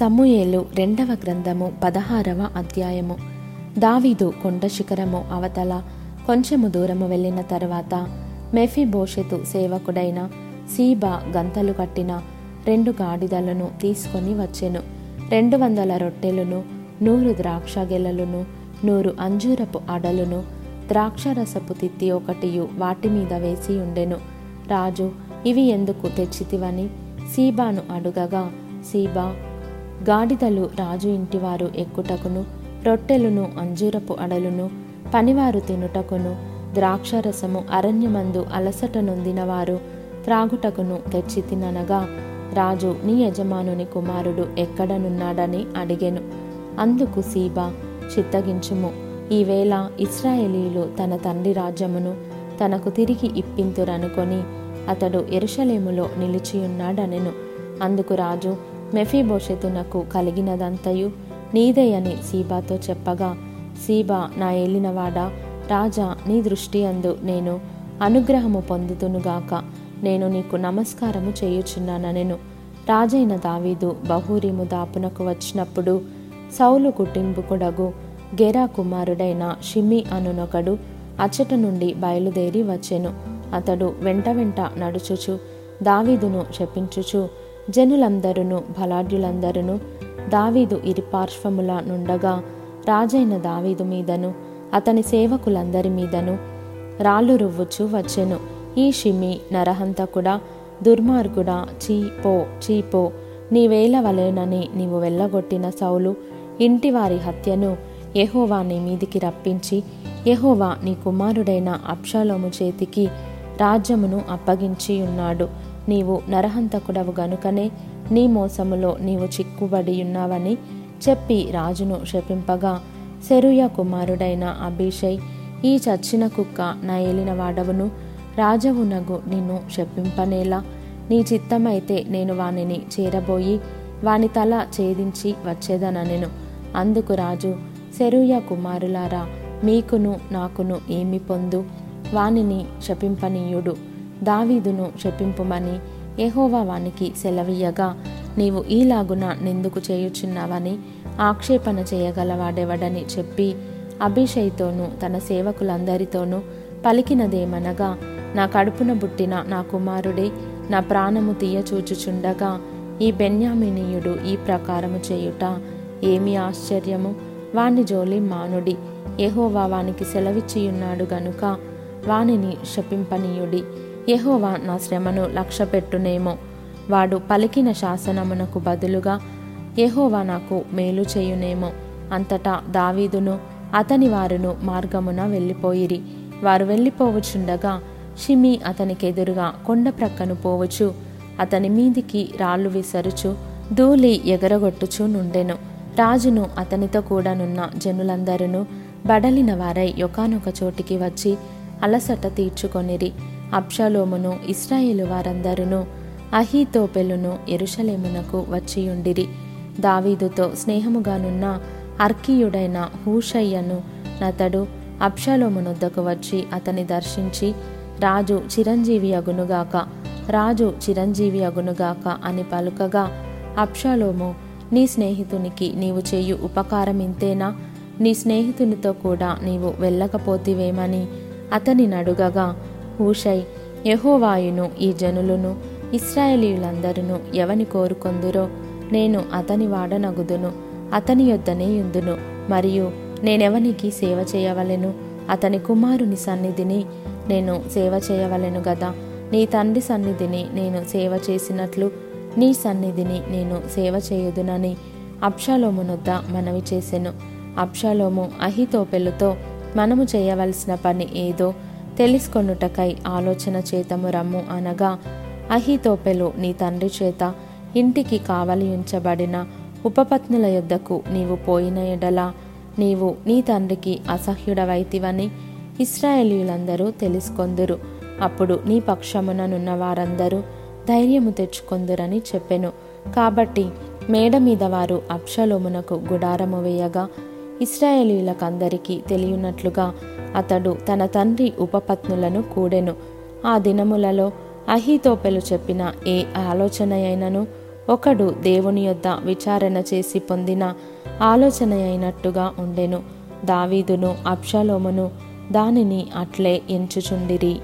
సమూయేలు రెండవ గ్రంథము పదహారవ అధ్యాయము. దావీదు కొండ శిఖరము అవతల కొంచెము దూరము వెళ్ళిన తరువాత మెఫిబోషెతు సేవకుడైన సీబా గంతలు కట్టిన రెండు గాడిదలను తీసుకొని వచ్చెను. రెండు వందల రొట్టెలను నూరు ద్రాక్ష గెలలును నూరు అంజూరపు అడలును ద్రాక్షరసపు తిత్తి ఒకటియు వాటి మీద వేసి ఉండెను. రాజు ఇవి ఎందుకు తెచ్చితివని? సీబాను అడుగగా సీబా గాడిదలు రాజు ఇంటివారు ఎక్కుటకును రొట్టెలును అంజూరపు అడలును పనివారు తినుటకును ద్రాక్షరసము అరణ్యమందు అలసట నొందినవారు త్రాగుటకును తెచ్చి తిననగా రాజు నీ యజమానుని కుమారుడు ఎక్కడనున్నాడని అడిగెను. అందుకు సీబా చిత్తగించుము. ఈవేళ ఇస్రాయేలీలు తన తండ్రి రాజ్యమును తనకు తిరిగి ఇప్పింతురనుకొని అతడు ఎరుషలేములో నిలిచియున్నాడనెను. అందుకు రాజు మెఫీభోషెతునకు కలిగినదంతయు నీదేయని సీబాతో చెప్పగా సీబా నా ఏలినవాడా రాజా నీ దృష్టి అందు నేను అనుగ్రహము పొందుతునుగాక నేను నీకు నమస్కారము చేయుచున్నానెను రాజైన దావీదు బహూరిము దాపునకు వచ్చినప్పుడు సౌలు కుటుంబకుడగు గెరా కుమారుడైన షిమి అనునొకడు అచ్చట నుండి బయలుదేరి వచ్చెను. అతడు వెంట వెంట నడుచుచు దావీదును చెప్పించుచు జనులందరును బలాఢ్యులందరును దావీదు ఇరిపార్శ్వముల నుండగా రాజైన దావీదు మీదను అతని సేవకులందరి మీదను రాళ్ళు రువ్వుచూ వచ్చెను. ఈ షిమి నరహంతకుడా దుర్మార్గుడా చీపో చీపో నీవేల వలెనని నీవు వెళ్ళగొట్టిన సౌలు ఇంటివారి హత్యను యహోవా నీ మీదికి రప్పించి యహోవా నీ కుమారుడైన అప్షాలోము చేతికి రాజ్యమును అప్పగించి ఉన్నాడు నీవు నరహంతకుడవు గనుకనే నీ మోసములో నీవు చిక్కుబడి ఉన్నావని చెప్పి రాజును శపింపగా శరుయ కుమారుడైన అభిషై ఈ చచ్చిన కుక్క నా ఏలిన వాడవును రాజవునగు నిన్ను శపింపనేలా. నీ చిత్తమైతే నేను వానిని చేరబోయి వాని తల ఛేదించి వచ్చేదననెను. అందుకు రాజు శరుయ కుమారులారా మీకును నాకును ఏమి పొందు? వానిని శపింపనీయుడు. దావీదును శపింపుమని ఎహోవా వానికి సెలవీయగా నీవు ఈలాగున నిందుకు చేయుచున్నావని ఆక్షేపణ చేయగలవాడెవడని చెప్పి అభిషయ్తోనూ తన సేవకులందరితోనూ పలికినదేమనగా నా కడుపున పుట్టిన నా కుమారుడే నా ప్రాణము తీయచూచుచుండగా ఈ బెన్యామినీయుడు ఈ ప్రకారము చేయుట ఏమి ఆశ్చర్యము? వాని జోలి మానుడి. ఎహోవా వానికి సెలవిచ్చియున్నాడు గనుక వానిని శపింపనీయుడి. యహోవా నా శ్రమను లక్ష్యపెట్టునేమో. వాడు పలికిన శాసనమునకు బదులుగా యహోవా నాకు మేలు చేయునేమో. అంతటా దావీదును అతని వారును మార్గమున వెళ్ళిపోయిరి. వారు వెళ్ళిపోవచుండగా షిమి అతనికెదురుగా కొండ ప్రక్కను పోవచ్చు. అతని మీదికి రాళ్ళు విసరుచు ధూళి ఎగరగొట్టుచు నుండెను. రాజును అతనితో కూడానున్న జనులందరూ బడలిన వారై ఒకనొక చోటికి వచ్చి అలసట తీర్చుకొనిరి. అబ్షాలోమును ఇస్రాయేలు వారందరూ అహీతోపెలును ఎరుషలేమునకు వచ్చియుండిరి. దావీదుతో స్నేహముగానున్న అర్కీయుడైన హూషయ్యను నతడు అబ్షాలోమునొద్దకు వచ్చి అతని దర్శించి రాజు చిరంజీవి అగునుగాక రాజు చిరంజీవి అగునుగాక అని పలుకగా అబ్షాలోము నీ స్నేహితునికి నీవు చేయు ఉపకారం ఇంతేనా నీ స్నేహితునితో కూడా నీవు వెళ్ళకపోతివేమని అతని నడుగగా హూషై యహోవాయును ఈ జనులను ఇస్రాయేలీయులందరూ ఎవని కోరుకొందురో? నేను అతని వాడనగుదును అతని యొద్దనే యుందును. మరియు నేనెవనికి సేవ చేయవలెను? అతని కుమారుని సన్నిధిని నేను సేవ చేయవలెను గదా? నీ తండ్రి సన్నిధిని నేను సేవ చేసినట్లు నీ సన్నిధిని నేను సేవ చేయుదునని అప్షాలోమునొద్ద మనవి చేసెను. అప్షాలోము అహితోపెలుతో మనము చేయవలసిన పని ఏదో? తెలుసుకొనుటకై ఆలోచన చేతము రమ్ము అనగా అహితోపెలు నీ తండ్రి చేత ఇంటికి కావలి ఉంచబడిన ఉపపత్నుల యొద్దకు నీవు పోయిన ఎడల నీవు నీ తండ్రికి అసహ్యుడవైతివని ఇస్రాయేలీలందరూ తెలుసుకొందురు. అప్పుడు నీ పక్షముననున్న వారందరూ ధైర్యము తెచ్చుకొందురని చెప్పెను. కాబట్టి మేడ మీద వారు అప్షలోమునకు గుడారము వేయగా ఇస్రాయేలీలకందరికీ తెలియనట్లుగా అతడు తన తండ్రి ఉపపత్నులను కూడెను. ఆ దినములలో అహితోపెలు చెప్పిన ఏ ఆలోచన అయినను ఒకడు దేవుని యొద్ద విచారణ చేసి పొందిన ఆలోచన అయినట్టుగా ఉండెను. దావీదును అప్షలోమును దానిని అట్లే ఎంచుచుండిరి.